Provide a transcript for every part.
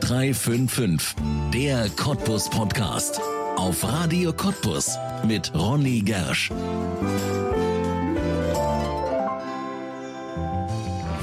0355, der Cottbus Podcast. Auf Radio Cottbus mit Ronny Gersch.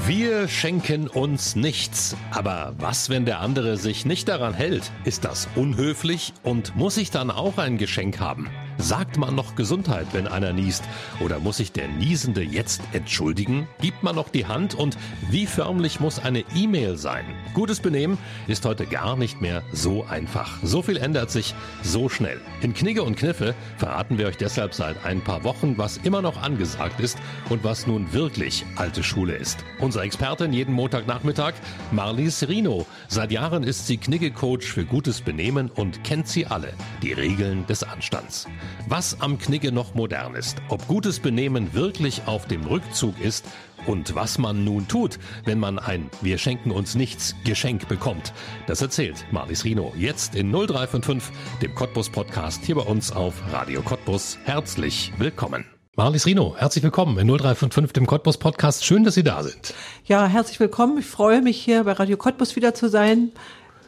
Wir schenken uns nichts. Aber was, wenn der andere sich nicht daran hält? Ist das unhöflich und muss ich dann auch ein Geschenk haben? Sagt man noch Gesundheit, wenn einer niest? Oder muss sich der Niesende jetzt entschuldigen? Gibt man noch die Hand? Und wie förmlich muss eine E-Mail sein? Gutes Benehmen ist heute gar nicht mehr so einfach. So viel ändert sich so schnell. In Knigge und Kniffe verraten wir euch deshalb seit ein paar Wochen, was immer noch angesagt ist und was nun wirklich alte Schule ist. Unser Expertin jeden Montagnachmittag, Marlies Rino. Seit Jahren ist sie Knigge-Coach für gutes Benehmen und kennt sie alle, die Regeln des Anstands. Was am Knigge noch modern ist, ob gutes Benehmen wirklich auf dem Rückzug ist und was man nun tut, wenn man ein Wir schenken uns nichts Geschenk bekommt. Das erzählt Marlies Rino jetzt in 0355, dem Cottbus Podcast hier bei uns auf Radio Cottbus. Herzlich willkommen. Marlies Rino, herzlich willkommen in 0355, dem Cottbus Podcast. Schön, dass Sie da sind. Ja, herzlich willkommen. Ich freue mich hier bei Radio Cottbus wieder zu sein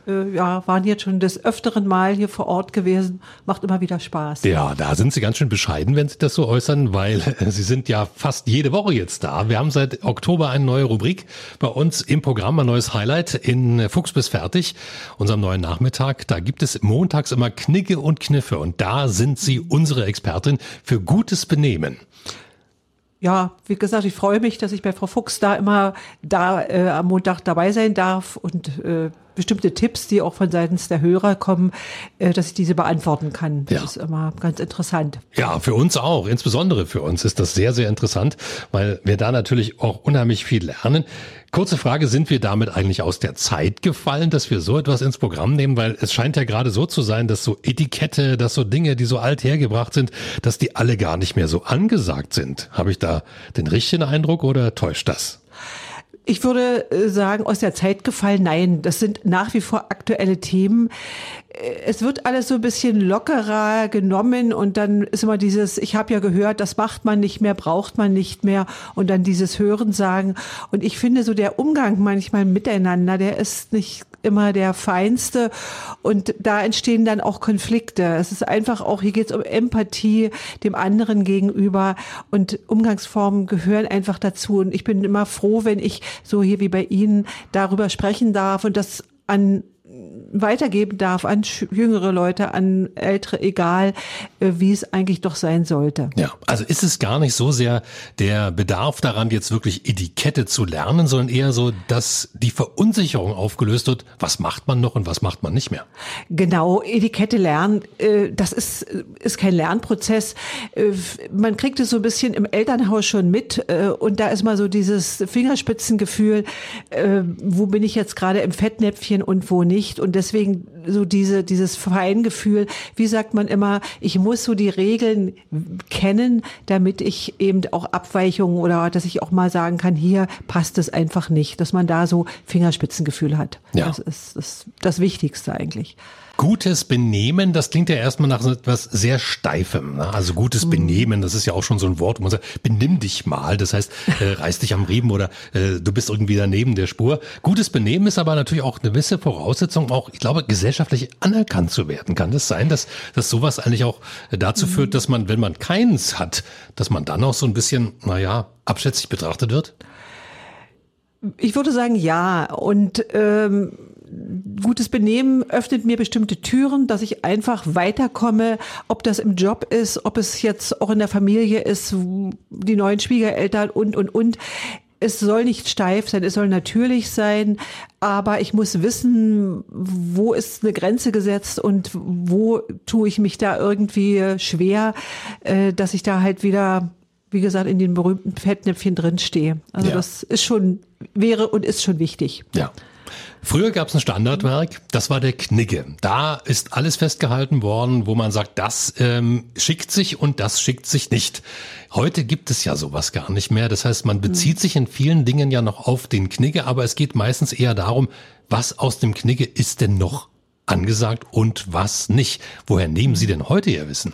äh, ja, waren jetzt schon des öfteren Mal hier vor Ort gewesen. Macht immer wieder Spaß. Ja, da sind Sie ganz schön bescheiden, wenn Sie das so äußern, weil Sie sind ja fast jede Woche jetzt da. Wir haben seit Oktober eine neue Rubrik bei uns im Programm, ein neues Highlight in Fuchs bis fertig, unserem neuen Nachmittag. Da gibt es montags immer Knicke und Kniffe und da sind Sie unsere Expertin für gutes Benehmen ja, wie gesagt, ich freue mich, dass ich bei Frau Fuchs da immer da äh, am Montag dabei sein darf und äh, bestimmte Tipps, die auch von seitens der Hörer kommen, äh, dass ich diese beantworten kann. Das ja. ist immer ganz interessant. Ja, für uns auch. Insbesondere für uns ist das sehr, sehr interessant, weil wir da natürlich auch unheimlich viel lernen. Kurze Frage, sind wir damit eigentlich aus der Zeit gefallen, dass wir so etwas ins Programm nehmen? Weil es scheint ja gerade so zu sein, dass so Etikette, dass so Dinge, die so alt hergebracht sind, dass die alle gar nicht mehr so angesagt sind. Habe ich da den richtigen Eindruck oder täuscht das? Ich würde äh, sagen, aus der Zeit gefallen, nein, das sind nach wie vor aktuelle Themen. Äh, es wird alles so ein bisschen lockerer genommen und dann ist immer dieses, ich habe ja gehört, das macht man nicht mehr, braucht man nicht mehr und dann dieses Hören sagen. Und ich finde so der Umgang manchmal miteinander, der ist nicht immer der feinste und da entstehen dann auch Konflikte. Es ist einfach auch, hier geht es um Empathie dem anderen gegenüber und Umgangsformen gehören einfach dazu. Und ich bin immer froh, wenn ich so hier wie bei Ihnen darüber sprechen darf und das an weitergeben darf an jüngere Leute, an ältere, egal äh, wie es eigentlich doch sein sollte. Ja, also ist es gar nicht so sehr der Bedarf daran, jetzt wirklich Etikette zu lernen, sondern eher so, dass die Verunsicherung aufgelöst wird, was macht man noch und was macht man nicht mehr. Genau, Etikette lernen, äh, das ist, ist kein Lernprozess. Äh, man kriegt es so ein bisschen im Elternhaus schon mit und da ist mal so dieses Fingerspitzengefühl, wo bin ich jetzt gerade im Fettnäpfchen und wo nicht und deswegen so diese, dieses Feingefühl, wie sagt man immer, ich muss so die Regeln kennen, damit ich eben auch Abweichungen oder dass ich auch mal sagen kann, hier passt es einfach nicht, dass man da so Fingerspitzengefühl hat. Ja. Das ist das, das Wichtigste eigentlich. Gutes Benehmen, das klingt ja erstmal nach so etwas sehr Steifem. Ne? Also gutes mhm. Benehmen, das ist ja auch schon so ein Wort, wo man sagt, benimm dich mal. Das heißt, äh, reiß dich am Riemen oder äh, du bist irgendwie daneben der Spur. Gutes Benehmen ist aber natürlich auch eine gewisse Voraussetzung, auch, ich glaube, gesellschaftlich anerkannt zu werden. Kann das sein, dass, dass sowas eigentlich auch dazu mhm. führt, dass man, wenn man keins hat, dass man dann auch so ein bisschen, naja, abschätzig betrachtet wird? Ich würde sagen, ja. Und ähm, gutes Benehmen öffnet mir bestimmte Türen, dass ich einfach weiterkomme, ob das im Job ist, ob es jetzt auch in der Familie ist, die neuen Schwiegereltern und, und, und. Es soll nicht steif sein, es soll natürlich sein, aber ich muss wissen, wo ist eine Grenze gesetzt und wo tue ich mich da irgendwie schwer, äh, dass ich da halt wieder wie gesagt, in den berühmten Fettnäpfchen drinstehe. Also ja. das ist schon, wäre und ist schon wichtig. Ja. Früher gab es ein Standardwerk, das war der Knigge. Da ist alles festgehalten worden, wo man sagt, das ähm, schickt sich und das schickt sich nicht. Heute gibt es ja sowas gar nicht mehr. Das heißt, man bezieht sich in vielen Dingen ja noch auf den Knigge, aber es geht meistens eher darum, was aus dem Knigge ist denn noch angesagt und was nicht. Woher nehmen Sie denn heute Ihr Wissen?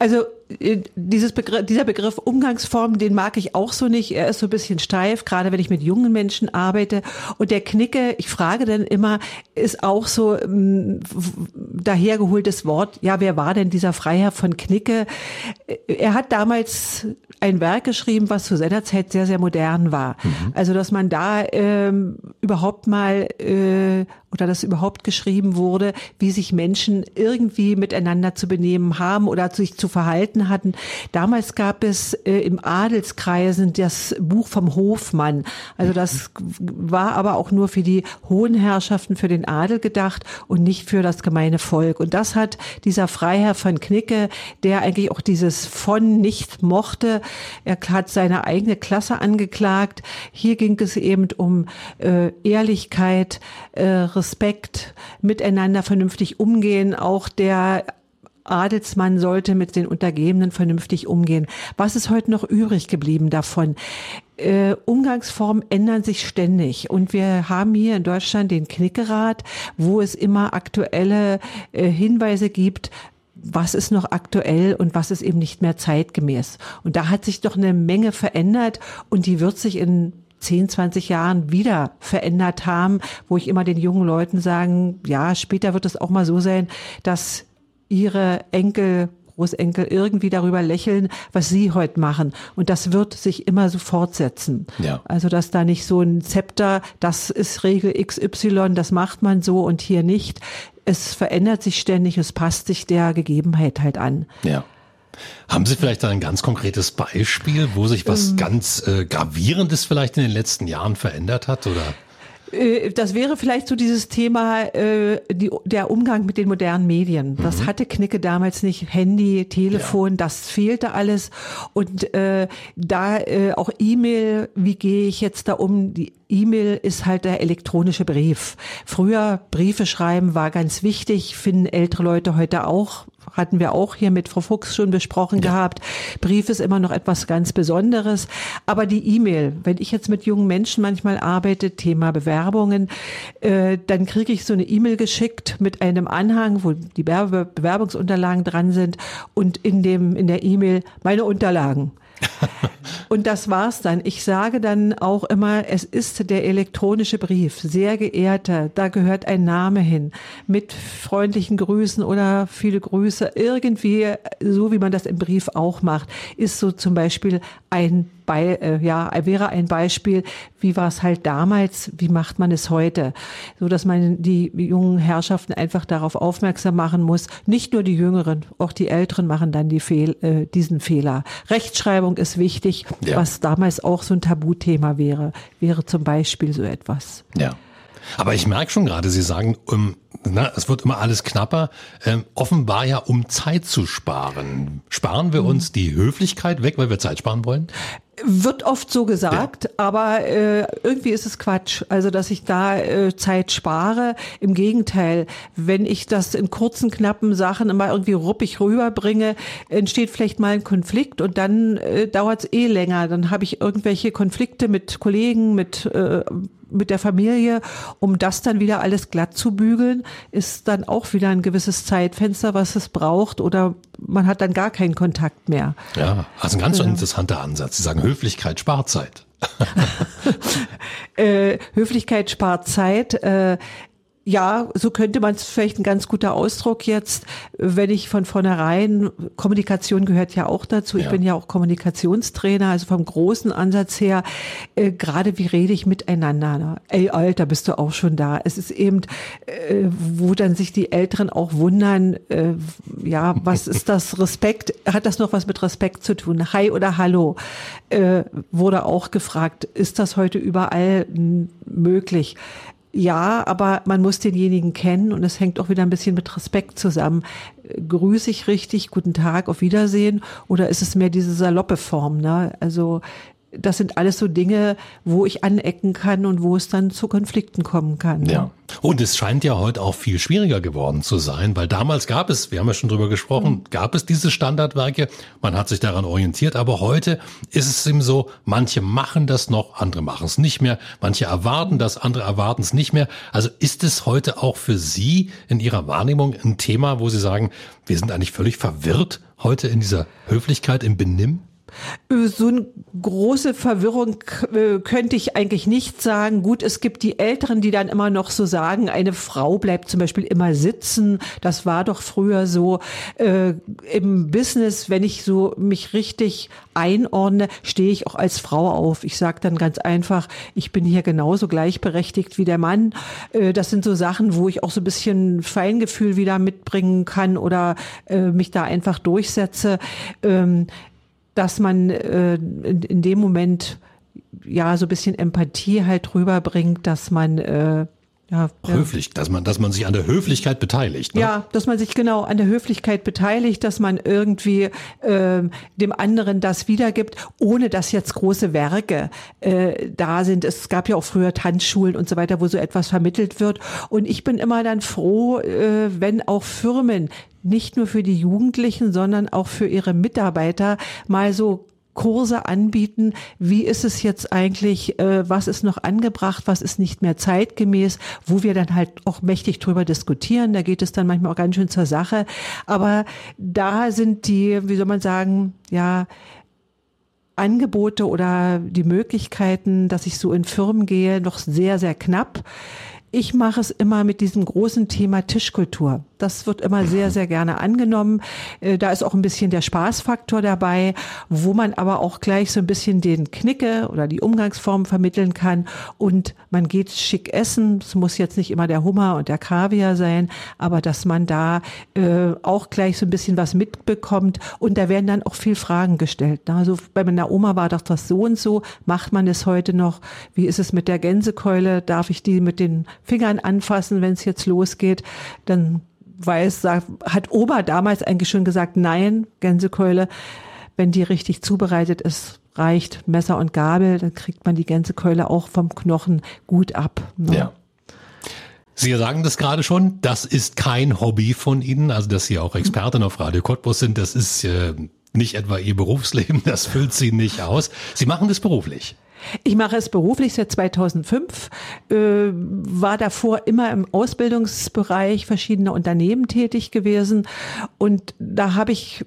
Also äh, dieses Begriff, dieser Begriff Umgangsform, den mag ich auch so nicht. Er ist so ein bisschen steif, gerade wenn ich mit jungen Menschen arbeite. Und der Knicke, ich frage dann immer, ist auch so ähm, dahergeholtes Wort. Ja, wer war denn dieser Freiherr von Knicke? Äh, er hat damals ein Werk geschrieben, was zu seiner Zeit sehr, sehr modern war. Mhm. Also, dass man da ähm, überhaupt mal äh, oder dass überhaupt geschrieben wurde, wie sich Menschen irgendwie miteinander zu benehmen haben oder sich zu verhalten hatten. Damals gab es äh, im Adelskreisen das Buch vom Hofmann. Also das war aber auch nur für die hohen Herrschaften, für den Adel gedacht und nicht für das gemeine Volk. Und das hat dieser Freiherr von Knicke, der eigentlich auch dieses von nicht mochte, er hat seine eigene Klasse angeklagt. Hier ging es eben um äh, Ehrlichkeit, äh, Respekt, miteinander vernünftig umgehen. Auch der Adelsmann sollte mit den Untergebenen vernünftig umgehen. Was ist heute noch übrig geblieben davon? Äh, Umgangsformen ändern sich ständig und wir haben hier in Deutschland den Knickerat, wo es immer aktuelle äh, Hinweise gibt, was ist noch aktuell und was ist eben nicht mehr zeitgemäß. Und da hat sich doch eine Menge verändert und die wird sich in 10, 20 Jahren wieder verändert haben, wo ich immer den jungen Leuten sagen, ja, später wird es auch mal so sein, dass ihre Enkel Großenkel irgendwie darüber lächeln, was sie heute machen. Und das wird sich immer so fortsetzen. Ja. Also, dass da nicht so ein Zepter, das ist Regel XY, das macht man so und hier nicht. Es verändert sich ständig, es passt sich der Gegebenheit halt an. Ja. Haben Sie vielleicht ein ganz konkretes Beispiel, wo sich was ähm, ganz äh, Gravierendes vielleicht in den letzten Jahren verändert hat? Oder? Äh, das wäre vielleicht so dieses Thema, äh, die, der Umgang mit den modernen Medien. Das mhm. hatte Knicke damals nicht. Handy, Telefon, ja. das fehlte alles. Und äh, da äh, auch E-Mail, wie gehe ich jetzt da um? Die E-Mail ist halt der elektronische Brief. Früher Briefe schreiben war ganz wichtig, finden ältere Leute heute auch hatten wir auch hier mit Frau Fuchs schon besprochen ja. gehabt. Brief ist immer noch etwas ganz Besonderes. Aber die E-Mail, wenn ich jetzt mit jungen Menschen manchmal arbeite, Thema Bewerbungen, äh, dann kriege ich so eine E-Mail geschickt mit einem Anhang, wo die Bewerbungsunterlagen dran sind und in dem, in der E-Mail meine Unterlagen. Und das war's dann. Ich sage dann auch immer, es ist der elektronische Brief. Sehr geehrter, da gehört ein Name hin. Mit freundlichen Grüßen oder viele Grüße. Irgendwie, so wie man das im Brief auch macht, ist so zum Beispiel ein bei, äh, ja, wäre ein Beispiel, wie war es halt damals, wie macht man es heute, so dass man die jungen Herrschaften einfach darauf aufmerksam machen muss. Nicht nur die Jüngeren, auch die Älteren machen dann die Fehl, äh, diesen Fehler. Rechtschreibung ist wichtig, ja. was damals auch so ein Tabuthema wäre, wäre zum Beispiel so etwas. Ja. Aber ich merke schon gerade, Sie sagen, um, na, es wird immer alles knapper. Ähm, offenbar ja, um Zeit zu sparen. Sparen wir uns die Höflichkeit weg, weil wir Zeit sparen wollen? Wird oft so gesagt, ja. aber äh, irgendwie ist es Quatsch. Also, dass ich da äh, Zeit spare. Im Gegenteil, wenn ich das in kurzen, knappen Sachen immer irgendwie ruppig rüberbringe, entsteht vielleicht mal ein Konflikt und dann äh, dauert es eh länger. Dann habe ich irgendwelche Konflikte mit Kollegen, mit äh, mit der Familie, um das dann wieder alles glatt zu bügeln, ist dann auch wieder ein gewisses Zeitfenster, was es braucht oder man hat dann gar keinen Kontakt mehr. Ja, also ein ganz ja. interessanter Ansatz. Sie sagen Höflichkeit spart Zeit. äh, Höflichkeit spart Zeit. Äh, ja, so könnte man es vielleicht ein ganz guter Ausdruck jetzt, wenn ich von vornherein, Kommunikation gehört ja auch dazu, ich ja. bin ja auch Kommunikationstrainer, also vom großen Ansatz her, äh, gerade wie rede ich miteinander. Ne? Ey, Alter, bist du auch schon da. Es ist eben, äh, wo dann sich die Älteren auch wundern, äh, ja, was ist das Respekt? Hat das noch was mit Respekt zu tun? Hi oder Hallo? Äh, wurde auch gefragt, ist das heute überall möglich? Ja, aber man muss denjenigen kennen und es hängt auch wieder ein bisschen mit Respekt zusammen. Grüße ich richtig, guten Tag, auf Wiedersehen oder ist es mehr diese saloppe Form? Ne? Also das sind alles so Dinge, wo ich anecken kann und wo es dann zu Konflikten kommen kann. Ja. ja. Und es scheint ja heute auch viel schwieriger geworden zu sein, weil damals gab es, wir haben ja schon drüber gesprochen, mhm. gab es diese Standardwerke, man hat sich daran orientiert, aber heute ist es eben so, manche machen das noch, andere machen es nicht mehr, manche erwarten das, andere erwarten es nicht mehr. Also ist es heute auch für Sie in Ihrer Wahrnehmung ein Thema, wo Sie sagen, wir sind eigentlich völlig verwirrt heute in dieser Höflichkeit, im Benimm? So eine große Verwirrung äh, könnte ich eigentlich nicht sagen. Gut, es gibt die Älteren, die dann immer noch so sagen, eine Frau bleibt zum Beispiel immer sitzen. Das war doch früher so. Äh, Im Business, wenn ich so mich richtig einordne, stehe ich auch als Frau auf. Ich sage dann ganz einfach, ich bin hier genauso gleichberechtigt wie der Mann. Äh, das sind so Sachen, wo ich auch so ein bisschen Feingefühl wieder mitbringen kann oder äh, mich da einfach durchsetze. Ähm, dass man äh, in, in, dem Moment ja so ein bisschen Empathie halt rüberbringt, dass man äh, ja, Höflich, ja. dass man, dass man sich an der Höflichkeit beteiligt. Ne? Ja, dass man sich genau an der Höflichkeit beteiligt, dass man irgendwie äh, dem anderen das wiedergibt, ohne dass jetzt große Werke äh, da sind. Es gab ja auch früher Tanzschulen und so weiter, wo so etwas vermittelt wird. Und ich bin immer dann froh, äh, wenn auch Firmen nicht nur für die Jugendlichen, sondern auch für ihre Mitarbeiter mal so Kurse anbieten. Wie ist es jetzt eigentlich? Äh, was ist noch angebracht? Was ist nicht mehr zeitgemäß? Wo wir dann halt auch mächtig drüber diskutieren. Da geht es dann manchmal auch ganz schön zur Sache. Aber da sind die, wie soll man sagen, ja, Angebote oder die Möglichkeiten, dass ich so in Firmen gehe, noch sehr, sehr knapp. Ich mache es immer mit diesem großen Thema Tischkultur. Das wird immer sehr, sehr gerne angenommen. Äh, da ist auch ein bisschen der Spaßfaktor dabei, wo man aber auch gleich so ein bisschen den Knicke oder die Umgangsform vermitteln kann. Und man geht schick essen. Es muss jetzt nicht immer der Hummer und der Kaviar sein, aber dass man da äh, auch gleich so ein bisschen was mitbekommt. Und da werden dann auch viel Fragen gestellt. Also bei meiner Oma war doch das so und so. Macht man es heute noch? Wie ist es mit der Gänsekeule? Darf ich die mit den Fingern anfassen, wenn es jetzt losgeht, dann weiß, hat Oma damals eigentlich schon gesagt, nein, Gänsekeule, wenn die richtig zubereitet ist, reicht Messer und Gabel, dann kriegt man die Gänsekeule auch vom Knochen gut ab. Ne? Ja. Sie sagen das gerade schon, das ist kein Hobby von Ihnen, also dass Sie auch Expertin auf Radio Cottbus sind, das ist äh, nicht etwa Ihr Berufsleben, das füllt Sie nicht aus. Sie machen das beruflich. Ich mache es beruflich seit 2005, äh, war davor immer im Ausbildungsbereich verschiedener Unternehmen tätig gewesen. Und da habe ich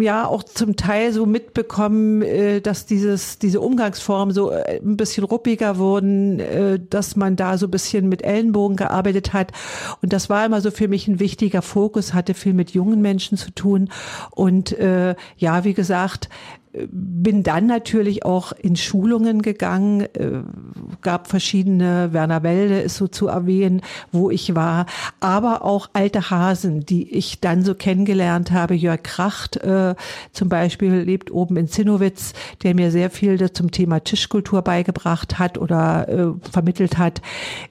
ja auch zum Teil so mitbekommen, äh, dass dieses diese Umgangsformen so äh, ein bisschen ruppiger wurden, äh, dass man da so ein bisschen mit Ellenbogen gearbeitet hat. Und das war immer so für mich ein wichtiger Fokus, hatte viel mit jungen Menschen zu tun. Und ja, wie gesagt, bin dann natürlich auch in Schulungen gegangen, äh, gab verschiedene, Werner Welde ist so zu erwähnen, wo ich war, aber auch alte Hasen, die ich dann so kennengelernt habe. Jörg Kracht äh, zum Beispiel lebt oben in Zinnowitz, der mir sehr viel zum Thema Tischkultur beigebracht hat oder äh, vermittelt hat.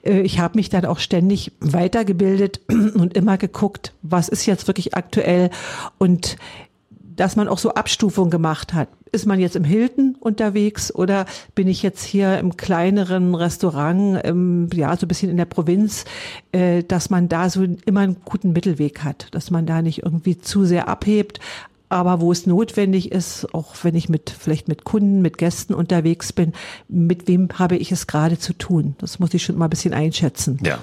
Äh, ich habe mich dann auch ständig weitergebildet und immer geguckt, was ist jetzt wirklich aktuell und dass man auch so Abstufung gemacht hat. Ist man jetzt im Hilton unterwegs oder bin ich jetzt hier im kleineren Restaurant, im, ja, so ein bisschen in der Provinz, äh, dass man da so immer einen guten Mittelweg hat, dass man da nicht irgendwie zu sehr abhebt, aber wo es notwendig ist, auch wenn ich mit vielleicht mit Kunden, mit Gästen unterwegs bin, mit wem habe ich es gerade zu tun? Das muss ich schon mal ein bisschen einschätzen. Ja.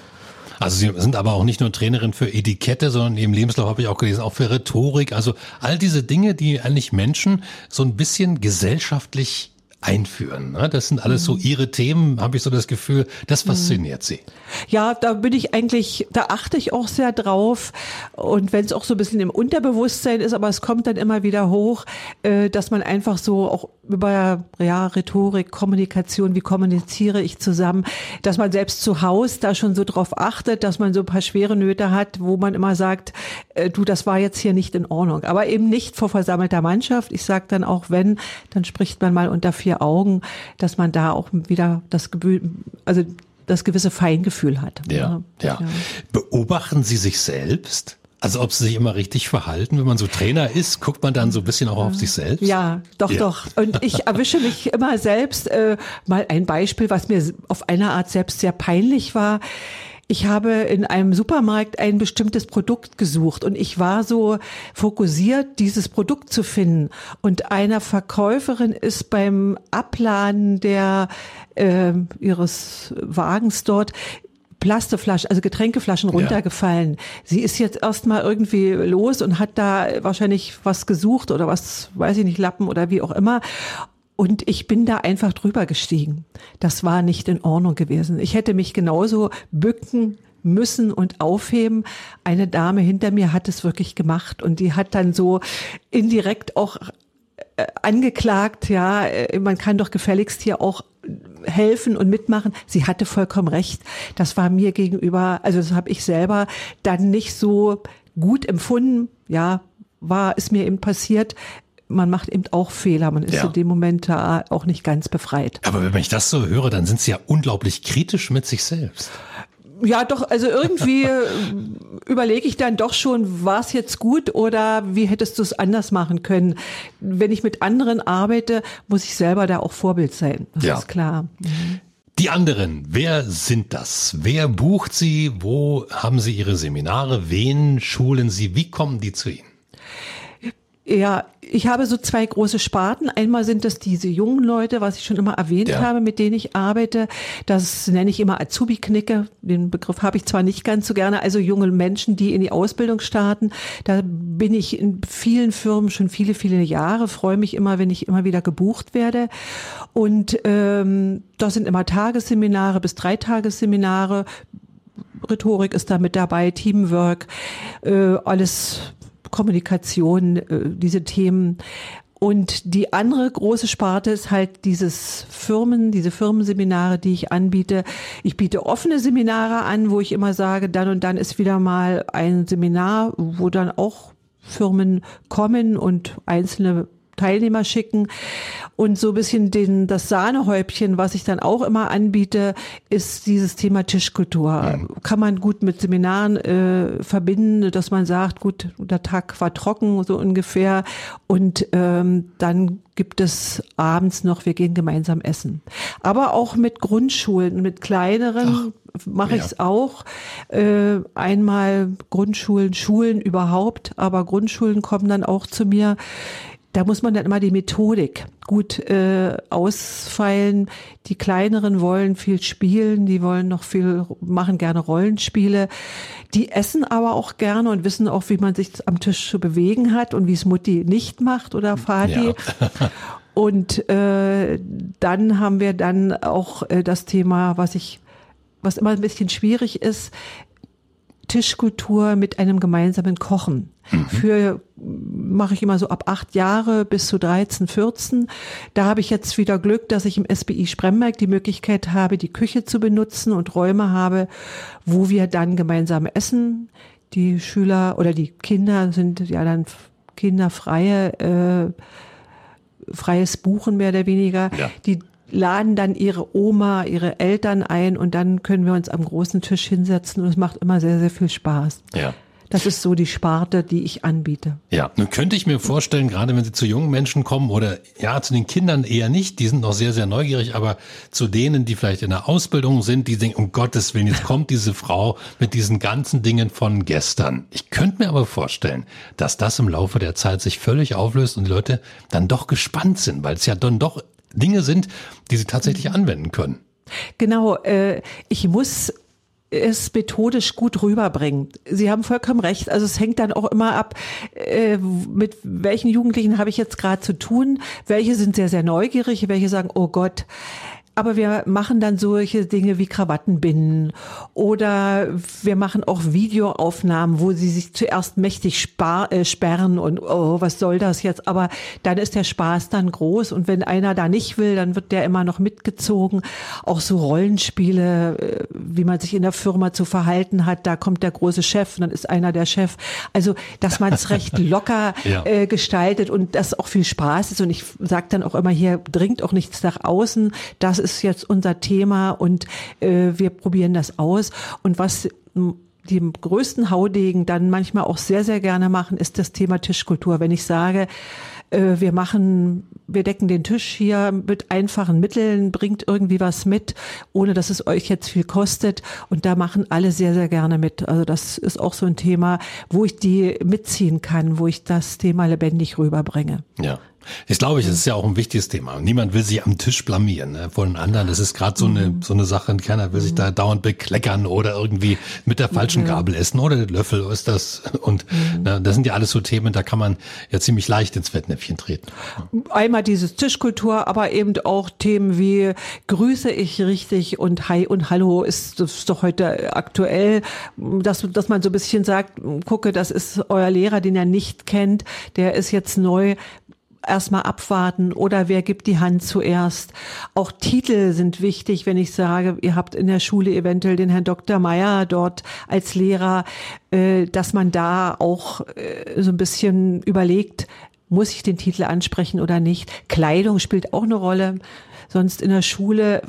Also Sie sind aber auch nicht nur Trainerin für Etikette, sondern im Lebenslauf habe ich auch gelesen, auch für Rhetorik. Also all diese Dinge, die eigentlich Menschen so ein bisschen gesellschaftlich einführen. Ne? Das sind alles so mhm. ihre Themen, habe ich so das Gefühl, das fasziniert sie. Ja, da bin ich eigentlich, da achte ich auch sehr drauf. Und wenn es auch so ein bisschen im Unterbewusstsein ist, aber es kommt dann immer wieder hoch, äh, dass man einfach so auch über ja, Rhetorik, Kommunikation, wie kommuniziere ich zusammen, dass man selbst zu Hause da schon so drauf achtet, dass man so ein paar schwere Nöte hat, wo man immer sagt, äh, du, das war jetzt hier nicht in Ordnung. Aber eben nicht vor versammelter Mannschaft. Ich sage dann auch, wenn, dann spricht man mal unter vier Augen, dass man da auch wieder das also das gewisse Feingefühl hat. Ja, ja. ja. Beobachten Sie sich selbst? Also ob sie sich immer richtig verhalten, wenn man so Trainer ist, guckt man dann so ein bisschen auch auf sich selbst? Ja, doch, ja. doch. Und ich erwische mich immer selbst. Äh, mal ein Beispiel, was mir auf eine Art selbst sehr peinlich war ich habe in einem Supermarkt ein bestimmtes Produkt gesucht und ich war so fokussiert, dieses Produkt zu finden. Und einer Verkäuferin ist beim Abladen der äh, ihres Wagens dort Plasteflaschen, also Getränkeflaschen runtergefallen. Ja. Sie ist jetzt erstmal irgendwie los und hat da wahrscheinlich was gesucht oder was, weiß ich nicht, Lappen oder wie auch immer. Und ich bin da einfach drüber gestiegen. Das war nicht in Ordnung gewesen. Ich hätte mich genauso bücken müssen und aufheben. Eine Dame hinter mir hat es wirklich gemacht und die hat dann so indirekt auch äh, angeklagt, ja, äh, man kann doch gefälligst hier auch helfen und mitmachen. Sie hatte vollkommen recht. Das war mir gegenüber, also das habe ich selber dann nicht so gut empfunden. Ja, war, ist mir eben passiert man macht eben auch Fehler. Man ist ja. in dem Moment da auch nicht ganz befreit. Aber wenn ich das so höre, dann sind Sie ja unglaublich kritisch mit sich selbst ja, doch, also irgendwie äh, überlege ich dann doch schon, war es jetzt gut oder wie hättest du es anders machen können? Wenn ich mit anderen arbeite, muss ich selber da auch Vorbild sein. Das ja. ist klar. Mhm. Die anderen, wer sind das? Wer bucht sie? Wo haben sie ihre Seminare? Wen schulen sie? Wie kommen die zu Ihnen? Ja, ich habe so zwei große Sparten. Einmal sind das diese jungen Leute, was ich schon immer erwähnt ja. habe, mit denen ich arbeite. Das nenne ich immer Azubi-Knicke. Den Begriff habe ich zwar nicht ganz so gerne. Also junge Menschen, die in die Ausbildung starten. Da bin ich in vielen Firmen schon viele, viele Jahre. Freue mich immer, wenn ich immer wieder gebucht werde. Und ähm, das sind immer Tagesseminare bis Dreitagesseminare. Rhetorik ist da mit dabei, Teamwork, äh, alles Kommunikation, äh, diese Themen. Und die andere große Sparte ist halt dieses Firmen, diese Firmenseminare, die ich anbiete. Ich biete offene Seminare an, wo ich immer sage, dann und dann ist wieder mal ein Seminar, wo dann auch Firmen kommen und einzelne Teilnehmer schicken. Und so ein bisschen den, das Sahnehäubchen, was ich dann auch immer anbiete, ist dieses Thema Tischkultur. Ja. Kann man gut mit Seminaren äh, verbinden, dass man sagt, gut, der Tag war trocken, so ungefähr. Und ähm, dann gibt es abends noch, wir gehen gemeinsam essen. Aber auch mit Grundschulen, mit kleineren mache ich es auch. Äh, einmal Grundschulen, Schulen überhaupt, aber Grundschulen kommen dann auch zu mir da muss man dann immer die Methodik gut äh, ausfeilen. Die kleineren wollen viel spielen, die wollen noch viel, machen gerne Rollenspiele. Die essen aber auch gerne und wissen auch, wie man sich am Tisch zu bewegen hat und wie es Mutti nicht macht oder Vati. Ja. und äh, dann haben wir dann auch äh, das Thema, was ich was immer ein bisschen schwierig ist, Tischkultur mit einem gemeinsamen Kochen. Mhm. Für mache ich immer so ab acht Jahre bis zu 13, 14. Da habe ich jetzt wieder Glück, dass ich im SBI Spremberg die Möglichkeit habe, die Küche zu benutzen und Räume habe, wo wir dann gemeinsam essen. Die Schüler oder die Kinder sind ja dann kinderfreie, äh, freies Buchen mehr oder weniger. Ja. Die laden dann ihre Oma, ihre Eltern ein und dann können wir uns am großen Tisch hinsetzen und es macht immer sehr, sehr viel Spaß. Ja. Das ist so die Sparte, die ich anbiete. Ja, nun könnte ich mir vorstellen, gerade wenn Sie zu jungen Menschen kommen oder ja, zu den Kindern eher nicht, die sind noch sehr, sehr neugierig, aber zu denen, die vielleicht in der Ausbildung sind, die denken, um Gottes Willen, jetzt kommt diese Frau mit diesen ganzen Dingen von gestern. Ich könnte mir aber vorstellen, dass das im Laufe der Zeit sich völlig auflöst und die Leute dann doch gespannt sind, weil es ja dann doch Dinge sind, die sie tatsächlich anwenden können. Genau, äh, ich muss es methodisch gut rüberbringen. Sie haben vollkommen recht. Also es hängt dann auch immer ab, äh, mit welchen Jugendlichen habe ich jetzt gerade zu tun. Welche sind sehr, sehr neugierig, welche sagen, oh Gott, aber wir machen dann solche Dinge wie Krawattenbinden oder wir machen auch Videoaufnahmen, wo sie sich zuerst mächtig spar, äh, sperren und oh, was soll das jetzt? Aber dann ist der Spaß dann groß und wenn einer da nicht will, dann wird der immer noch mitgezogen. Auch so Rollenspiele, äh, wie man sich in der Firma zu verhalten hat, da kommt der große Chef und dann ist einer der Chef. Also, dass man es recht locker ja. äh, gestaltet und das auch viel Spaß ist und ich sage dann auch immer hier, dringt auch nichts nach außen. Das ist ist jetzt unser Thema und äh, wir probieren das aus. Und was die größten Haudegen dann manchmal auch sehr, sehr gerne machen, ist das Thema Tischkultur. Wenn ich sage, äh, wir machen, wir decken den Tisch hier mit einfachen Mitteln, bringt irgendwie was mit, ohne dass es euch jetzt viel kostet. Und da machen alle sehr, sehr gerne mit. Also das ist auch so ein Thema, wo ich die mitziehen kann, wo ich das Thema lebendig rüberbringe. Ja. Ich glaube, es ist ja auch ein wichtiges Thema. Niemand will sich am Tisch blamieren ne, vor den anderen. Das ist gerade so eine mhm. so eine Sache. Keiner will sich da dauernd bekleckern oder irgendwie mit der falschen Gabel essen oder den Löffel ist das. Und mhm. na, das sind ja alles so Themen, da kann man ja ziemlich leicht ins Fettnäpfchen treten. Einmal dieses Tischkultur, aber eben auch Themen wie grüße ich richtig und Hi und Hallo ist, ist doch heute aktuell, dass, dass man so ein bisschen sagt, gucke, das ist euer Lehrer, den er nicht kennt, der ist jetzt neu erstmal abwarten oder wer gibt die Hand zuerst. Auch Titel sind wichtig, wenn ich sage, ihr habt in der Schule eventuell den Herrn Dr. Meyer dort als Lehrer, äh, dass man da auch äh, so ein bisschen überlegt, muss ich den Titel ansprechen oder nicht. Kleidung spielt auch eine Rolle. Sonst in der Schule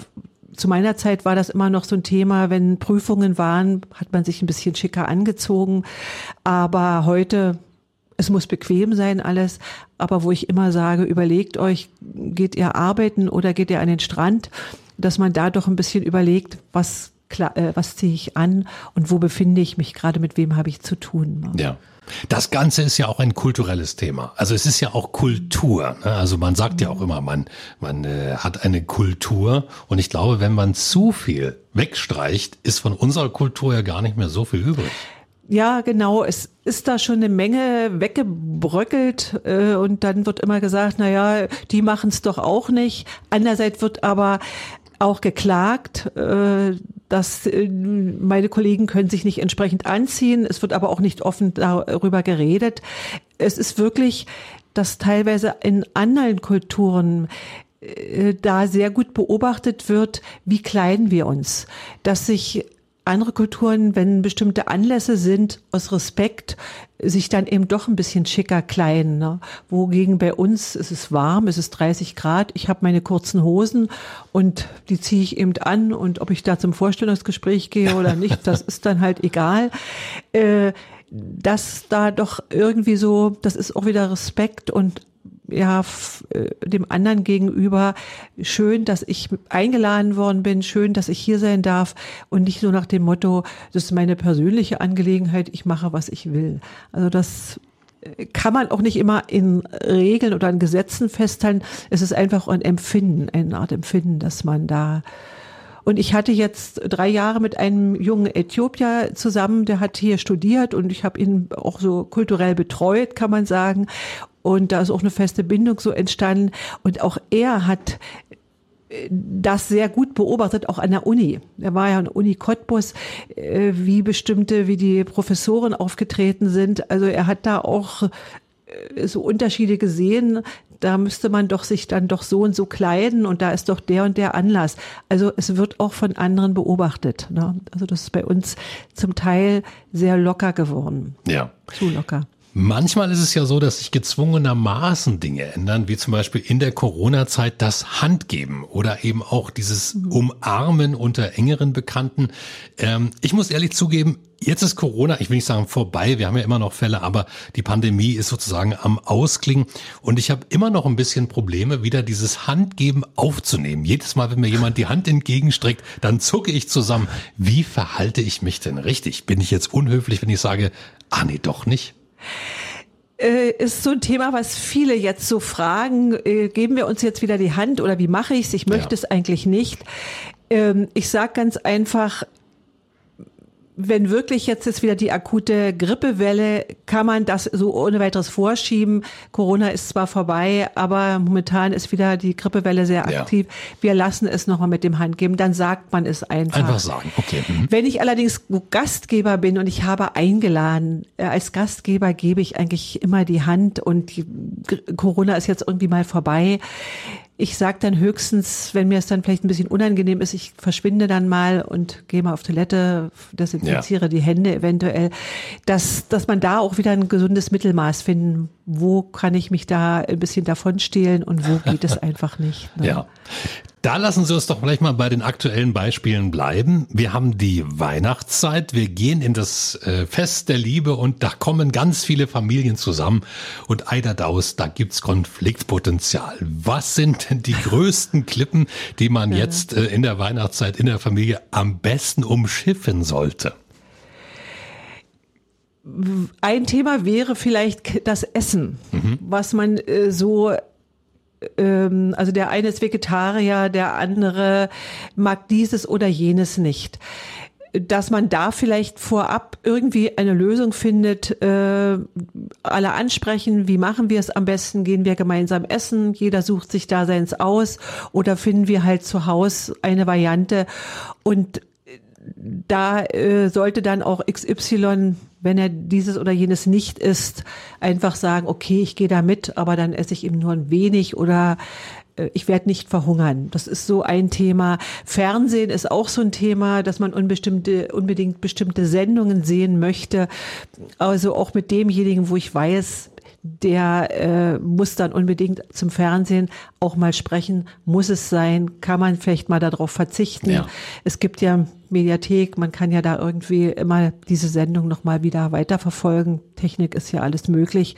zu meiner Zeit war das immer noch so ein Thema, wenn Prüfungen waren, hat man sich ein bisschen schicker angezogen. Aber heute es muss bequem sein alles, aber wo ich immer sage, überlegt euch, geht ihr arbeiten oder geht ihr an den Strand, dass man da doch ein bisschen überlegt, was äh, was ziehe ich an und wo befinde ich mich gerade, mit wem habe ich zu tun. Ne? Ja. Das Ganze ist ja auch ein kulturelles Thema. Also es ist ja auch Kultur. Ne? Also man sagt ja auch immer, man, man äh, hat eine Kultur. Und ich glaube, wenn man zu viel wegstreicht, ist von unserer Kultur ja gar nicht mehr so viel übrig. Ja, genau. Es ist da schon eine Menge weggebröckelt äh, und dann wird immer gesagt, na ja, die machen es doch auch nicht. Andererseits wird aber auch geklagt, äh, dass äh, meine Kollegen können sich nicht entsprechend anziehen. Es wird aber auch nicht offen darüber geredet. Es ist wirklich, dass teilweise in anderen Kulturen äh, da sehr gut beobachtet wird, wie kleiden wir uns, dass sich andere Kulturen, wenn bestimmte Anlässe sind, aus Respekt, sich dann eben doch ein bisschen schicker kleiden. Ne? Wogegen bei uns ist es warm, es ist 30 Grad, ich habe meine kurzen Hosen und die ziehe ich eben an und ob ich da zum Vorstellungsgespräch gehe oder nicht, das ist dann halt egal. Äh, dass da doch irgendwie so, das ist auch wieder Respekt und ja, äh, dem anderen gegenüber schön, dass ich eingeladen worden bin, schön, dass ich hier sein darf und nicht nur nach dem Motto, das ist meine persönliche Angelegenheit, ich mache, was ich will. Also das äh, kann man auch nicht immer in Regeln oder in Gesetzen festhalten. Es ist einfach ein Empfinden, eine Art Empfinden, dass man da und ich hatte jetzt drei Jahre mit einem jungen Äthiopier zusammen, der hat hier studiert und ich habe ihn auch so kulturell betreut, kann man sagen. Und da ist auch eine feste Bindung so entstanden. Und auch er hat äh, das sehr gut beobachtet, auch an der Uni. Er war ja an der Uni Cottbus, äh, wie bestimmte, wie die Professoren aufgetreten sind. Also er hat da auch äh, so Unterschiede gesehen. Da müsste man doch sich dann doch so und so kleiden und da ist doch der und der Anlass. Also es wird auch von anderen beobachtet. Ne? Also das ist bei uns zum Teil sehr locker geworden. Ja. Zu locker. Manchmal ist es ja so, dass sich gezwungenermaßen Dinge ändern, wie zum Beispiel in der Corona-Zeit das Handgeben oder eben auch dieses Umarmen unter engeren Bekannten. Ähm, ich muss ehrlich zugeben, jetzt ist Corona, ich will nicht sagen vorbei, wir haben ja immer noch Fälle, aber die Pandemie ist sozusagen am Ausklingen und ich habe immer noch ein bisschen Probleme, wieder dieses Handgeben aufzunehmen. Jedes Mal, wenn mir jemand die Hand entgegenstreckt, dann zucke ich zusammen. Wie verhalte ich mich denn richtig? Bin ich jetzt unhöflich, wenn ich sage, ah nee, doch nicht? Äh, ist so ein Thema, was viele jetzt so fragen, äh, geben wir uns jetzt wieder die Hand oder wie mache ich es? Ich möchte ja. es eigentlich nicht. Ähm, ich sage ganz einfach, wenn wirklich jetzt ist wieder die akute Grippewelle, kann man das so ohne weiteres vorschieben. Corona ist zwar vorbei, aber momentan ist wieder die Grippewelle sehr aktiv. Ja. Wir lassen es nochmal mit dem Handgeben, dann sagt man es einfach. Einfach sagen, okay. Mhm. Wenn ich allerdings Gastgeber bin und ich habe eingeladen, äh, als Gastgeber gebe ich eigentlich immer die Hand und die, Corona ist jetzt irgendwie mal vorbei ich sage dann höchstens, wenn mir es dann vielleicht ein bisschen unangenehm ist, ich verschwinde dann mal und gehe mal auf Toilette, desinfiziere ja. die Hände eventuell, dass, dass man da auch wieder ein gesundes Mittelmaß finden. Wo kann ich mich da ein bisschen davon stehlen und wo geht es einfach nicht? Ne? Ja. Da lassen Sie uns doch vielleicht mal bei den aktuellen Beispielen bleiben. Wir haben die Weihnachtszeit, wir gehen in das äh, Fest der Liebe und da kommen ganz viele Familien zusammen und Eiderdaus, da gibt's Konfliktpotenzial. Was sind denn die größten Klippen, die man jetzt äh, in der Weihnachtszeit in der Familie am besten umschiffen sollte? Ein Thema wäre vielleicht das Essen, mhm. was man äh, so ähm, also der eine ist Vegetarier, der andere mag dieses oder jenes nicht. Dass man da vielleicht vorab irgendwie eine Lösung findet, äh, alle ansprechen, wie machen wir es am besten, gehen wir gemeinsam essen, jeder sucht sich da seins aus oder finden wir halt zu Hause eine Variante. Und da äh, sollte dann auch XY, wenn er dieses oder jenes nicht isst, einfach sagen, okay, ich gehe da mit, aber dann esse ich eben nur ein wenig oder äh, ich werde nicht verhungern. Das ist so ein Thema. Fernsehen ist auch so ein Thema, dass man unbestimmte, unbedingt bestimmte Sendungen sehen möchte. Also auch mit demjenigen, wo ich weiß, der äh, muss dann unbedingt zum Fernsehen auch mal sprechen. Muss es sein? Kann man vielleicht mal darauf verzichten? Ja. Es gibt ja Mediathek, man kann ja da irgendwie immer diese Sendung nochmal wieder weiterverfolgen. Technik ist ja alles möglich.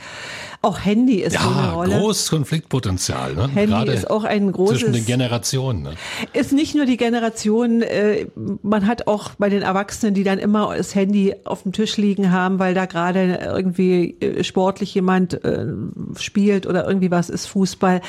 Auch Handy ist ja, so eine Rolle. großes Konfliktpotenzial. Ne? Handy Gerade ist auch ein großes. Zwischen den Generationen. Ne? Ist nicht nur die Generation, äh, man hat auch bei den Erwachsenen, die dann immer das Handy auf dem Tisch liegen haben, weil da gerade irgendwie äh, sportlich jemand äh, spielt oder irgendwie was ist Fußball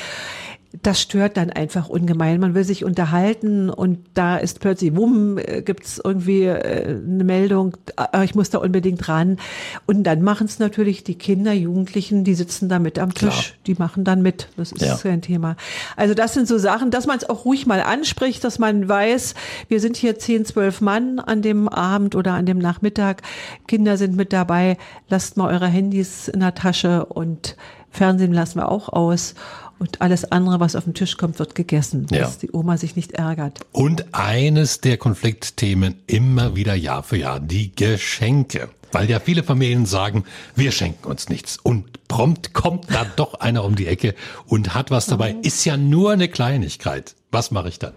das stört dann einfach ungemein. Man will sich unterhalten und da ist plötzlich, wumm, äh, gibt's irgendwie äh, eine Meldung, ah, ich muss da unbedingt ran. Und dann machen es natürlich die Kinder, Jugendlichen, die sitzen da mit am Tisch, Klar. die machen dann mit. Das ist ja. kein Thema. Also das sind so Sachen, dass man es auch ruhig mal anspricht, dass man weiß, wir sind hier zehn, zwölf Mann an dem Abend oder an dem Nachmittag. Kinder sind mit dabei. Lasst mal eure Handys in der Tasche und Fernsehen lassen wir auch aus. Und alles andere, was auf den Tisch kommt, wird gegessen, ja. dass die Oma sich nicht ärgert. Und eines der Konfliktthemen immer wieder Jahr für Jahr, die Geschenke. Weil ja viele Familien sagen, wir schenken uns nichts. Und prompt kommt da doch einer um die Ecke und hat was dabei. Mhm. Ist ja nur eine Kleinigkeit. Was mache ich dann?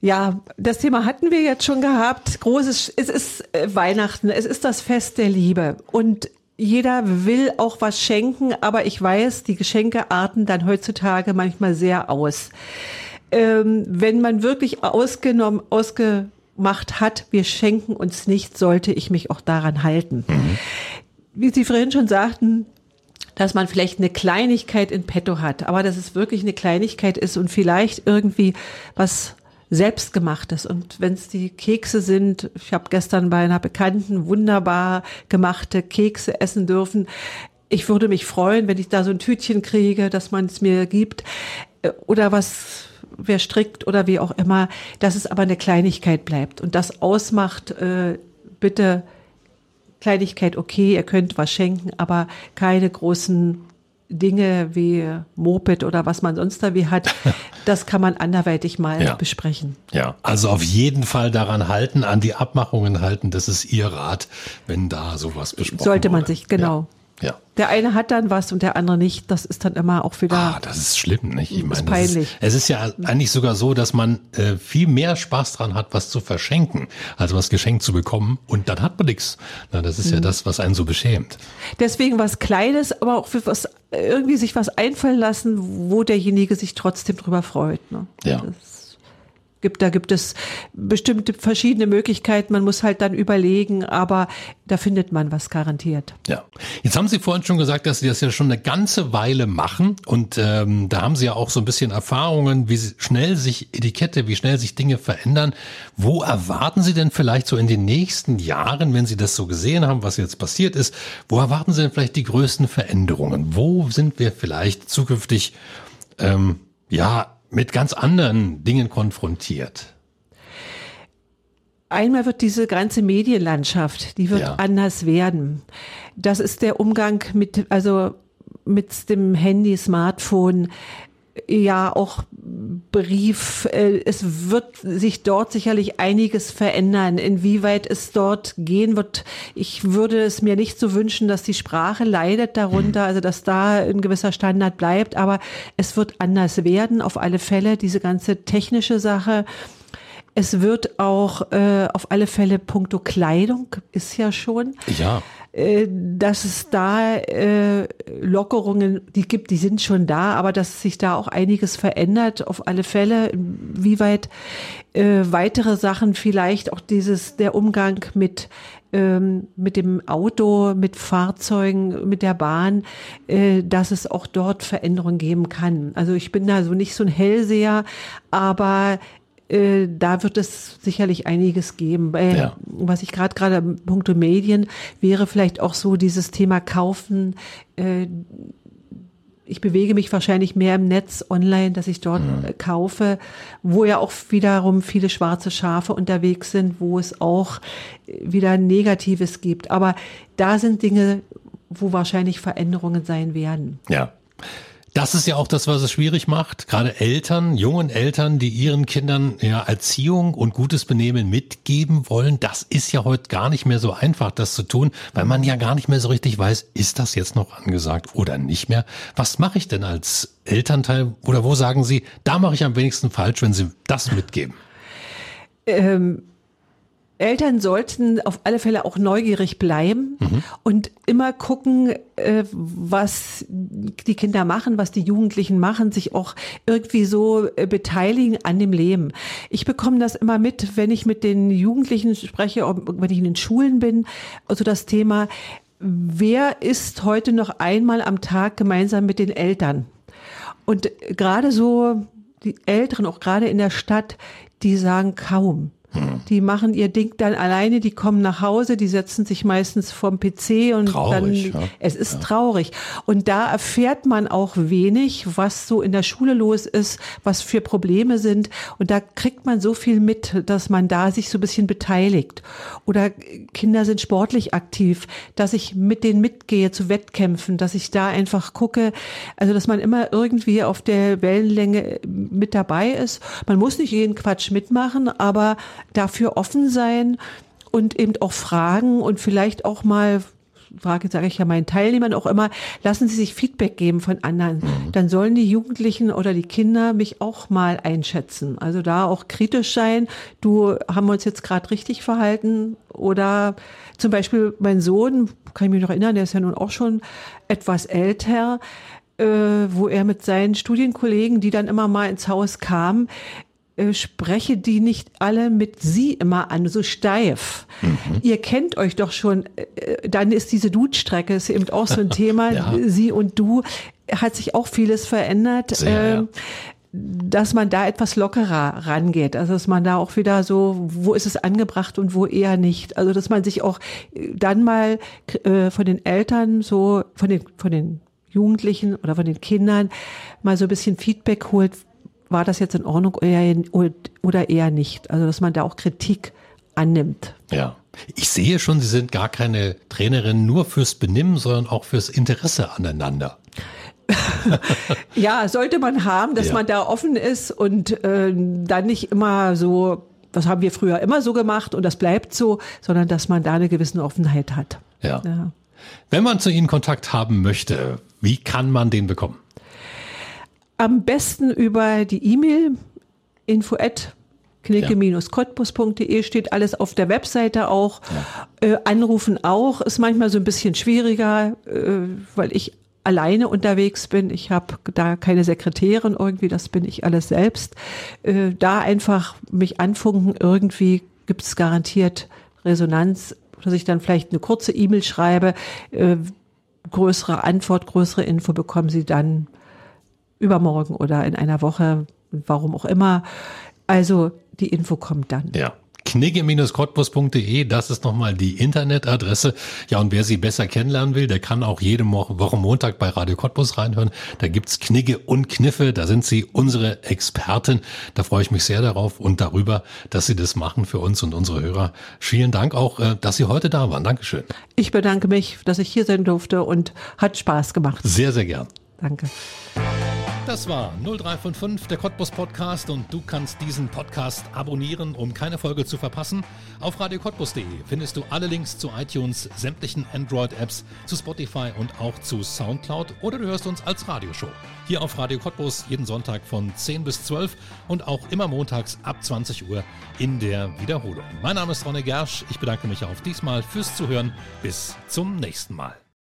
Ja, das Thema hatten wir jetzt schon gehabt. Großes, es ist äh, Weihnachten, es ist das Fest der Liebe. Und jeder will auch was schenken, aber ich weiß, die Geschenke arten dann heutzutage manchmal sehr aus. Ähm, wenn man wirklich ausgenommen, ausgemacht hat, wir schenken uns nicht, sollte ich mich auch daran halten. Mhm. Wie Sie vorhin schon sagten, dass man vielleicht eine Kleinigkeit in petto hat, aber dass es wirklich eine Kleinigkeit ist und vielleicht irgendwie was selbstgemachtes. Und wenn es die Kekse sind, ich habe gestern bei einer Bekannten wunderbar gemachte Kekse essen dürfen. Ich würde mich freuen, wenn ich da so ein Tütchen kriege, dass man es mir gibt. Oder was wer strickt oder wie auch immer, dass es aber eine Kleinigkeit bleibt. Und das ausmacht, äh, bitte Kleinigkeit okay, ihr könnt was schenken, aber keine großen Dinge wie Moped oder was man sonst da wie hat, das kann man anderweitig mal ja. besprechen. Ja, also auf jeden Fall daran halten, an die Abmachungen halten, das ist Ihr Rat, wenn da sowas besprochen Sollte man wurde. sich, genau. Ja. Ja. Der eine hat dann was und der andere nicht. Das ist dann immer auch wieder. Ah, das ist schlimm, nicht? Ich meine, ist peinlich. Ist, es ist ja eigentlich sogar so, dass man äh, viel mehr Spaß dran hat, was zu verschenken, als was geschenkt zu bekommen. Und dann hat man nichts. Na, das ist mhm. ja das, was einen so beschämt. Deswegen was Kleines, aber auch für was irgendwie sich was einfallen lassen, wo derjenige sich trotzdem drüber freut. Ne? Ja. Das gibt, da gibt es bestimmte verschiedene Möglichkeiten. Man muss halt dann überlegen, aber da findet man was garantiert. Ja. Jetzt haben Sie vorhin schon gesagt, dass Sie das ja schon eine ganze Weile machen und ähm, da haben Sie ja auch so ein bisschen Erfahrungen, wie schnell sich Etikette, wie schnell sich Dinge verändern. Wo erwarten Sie denn vielleicht so in den nächsten Jahren, wenn Sie das so gesehen haben, was jetzt passiert ist, wo erwarten Sie denn vielleicht die größten Veränderungen? Wo sind wir vielleicht zukünftig ähm, ja mit ganz anderen Dingen konfrontiert. Einmal wird diese ganze Medienlandschaft, die wird ja. anders werden. Das ist der Umgang mit, also mit dem Handy, Smartphone ja auch Brief. Äh, es wird sich dort sicherlich einiges verändern. Inwieweit es dort gehen wird, ich würde es mir nicht so wünschen, dass die Sprache leidet darunter, also dass da ein gewisser Standard bleibt, aber es wird anders werden, auf alle Fälle, diese ganze technische Sache. Es wird auch äh, auf alle Fälle puncto Kleidung, ist ja schon. Ja. Äh, dass es da äh, Lockerungen, die gibt, die sind schon da, aber dass sich da auch einiges verändert, auf alle Fälle. Wie weit äh, weitere Sachen vielleicht auch dieses, der Umgang mit ähm, mit dem Auto, mit Fahrzeugen, mit der Bahn, äh, dass es auch dort Veränderungen geben kann. Also ich bin da so nicht so ein Hellseher, aber äh, da wird es sicherlich einiges geben. Äh, ja. Was ich gerade gerade punkto Medien wäre vielleicht auch so dieses Thema Kaufen. Äh, ich bewege mich wahrscheinlich mehr im Netz online, dass ich dort mhm. kaufe, wo ja auch wiederum viele schwarze Schafe unterwegs sind, wo es auch wieder Negatives gibt. Aber da sind Dinge, wo wahrscheinlich Veränderungen sein werden. Ja. Das ist ja auch das, was es schwierig macht. Gerade Eltern, jungen Eltern, die ihren Kindern ja Erziehung und gutes Benehmen mitgeben wollen. Das ist ja heute gar nicht mehr so einfach, das zu tun, weil man ja gar nicht mehr so richtig weiß, ist das jetzt noch angesagt oder nicht mehr? Was mache ich denn als Elternteil? Oder wo sagen Sie, da mache ich am wenigsten falsch, wenn Sie das mitgeben? Ähm Eltern sollten auf alle Fälle auch neugierig bleiben mhm. und immer gucken, äh, was die Kinder machen, was die Jugendlichen machen, sich auch irgendwie so äh, beteiligen an dem Leben. Ich bekomme das immer mit, wenn ich mit den Jugendlichen spreche, wenn ich in den Schulen bin, also das Thema, wer ist heute noch einmal am Tag gemeinsam mit den Eltern? Und gerade so die Älteren, auch gerade in der Stadt, die sagen kaum. Die machen ihr Ding dann alleine, die kommen nach Hause, die setzen sich meistens vorm PC und traurig, dann, ja. es ist ja. traurig. Und da erfährt man auch wenig, was so in der Schule los ist, was für Probleme sind. Und da kriegt man so viel mit, dass man da sich so ein bisschen beteiligt. Oder Kinder sind sportlich aktiv, dass ich mit denen mitgehe zu Wettkämpfen, dass ich da einfach gucke, also dass man immer irgendwie auf der Wellenlänge mit dabei ist. Man muss nicht jeden Quatsch mitmachen, aber dafür offen sein und eben auch fragen und vielleicht auch mal Frage sage ich ja meinen Teilnehmern auch immer, lassen Sie sich Feedback geben von anderen. Mhm. Dann sollen die Jugendlichen oder die Kinder mich auch mal einschätzen. Also da auch kritisch sein. Du haben wir uns jetzt gerade richtig verhalten oder zum Beispiel mein Sohn, kann ich mich noch erinnern, der ist ja nun auch schon etwas älter, äh, wo er mit seinen Studienkollegen, die dann immer mal ins Haus kamen, äh, spreche die nicht alle mit sie immer an, so steif. Mhm. Ihr kennt euch doch schon, äh, dann ist diese Dude-Strecke ist eben auch so ein Thema, ja. sie und du, hat sich auch vieles verändert. Sehr, äh, ja dass man da etwas lockerer rangeht. Also dass man da auch wieder so, wo ist es angebracht und wo eher nicht. Also dass man sich auch dann mal äh, von den Eltern so, von den, von den Jugendlichen oder von den Kindern mal so ein bisschen Feedback holt, war das jetzt in Ordnung oder eher nicht? Also, dass man da auch Kritik annimmt. Ja. Ich sehe schon, Sie sind gar keine Trainerin nur fürs Benimm, sondern auch fürs Interesse aneinander. ja, sollte man haben, dass ja. man da offen ist und äh, dann nicht immer so, was haben wir früher immer so gemacht und das bleibt so, sondern dass man da eine gewisse Offenheit hat. Ja. ja. Wenn man zu Ihnen Kontakt haben möchte, wie kann man den bekommen? Am besten über die E-Mail info at knicke-cottbus.de steht alles auf der Webseite auch. Ja. Äh, anrufen auch, ist manchmal so ein bisschen schwieriger, äh, weil ich alleine unterwegs bin. Ich habe da keine Sekretärin irgendwie, das bin ich alles selbst. Äh, da einfach mich anfunken, irgendwie gibt es garantiert Resonanz, dass ich dann vielleicht eine kurze E-Mail schreibe. Äh, größere Antwort, größere Info bekommen Sie dann übermorgen oder in einer Woche, warum auch immer. Also die Info kommt dann. Ja. Knigge-cottbus.de, das ist nochmal die Internetadresse. Ja, und wer sie besser kennenlernen will, der kann auch jede Woche Montag bei Radio Cottbus reinhören. Da gibt's Knigge und Kniffe, da sind sie unsere Experten. Da freue ich mich sehr darauf und darüber, dass sie das machen für uns und unsere Hörer. Vielen Dank auch, äh, dass Sie heute da waren. Dankeschön. Ich bedanke mich, dass ich hier sein durfte und hat Spaß gemacht. Sehr, sehr gern. Danke. Das war 0355, der Cottbus Podcast und du kannst diesen Podcast abonnieren, um keine Folge zu verpassen. Auf radiocottbus.de findest du alle Links zu iTunes, sämtlichen Android-Apps, zu Spotify und auch zu Soundcloud oder du hörst uns als Radioshow. Hier auf Radio Cottbus jeden Sonntag von 10 bis 12 und auch immer montags ab 20 Uhr in der Wiederholung. Mein Name ist Ronne Gersch, ich bedanke mich auch diesmal fürs Zuhören. Bis zum nächsten Mal.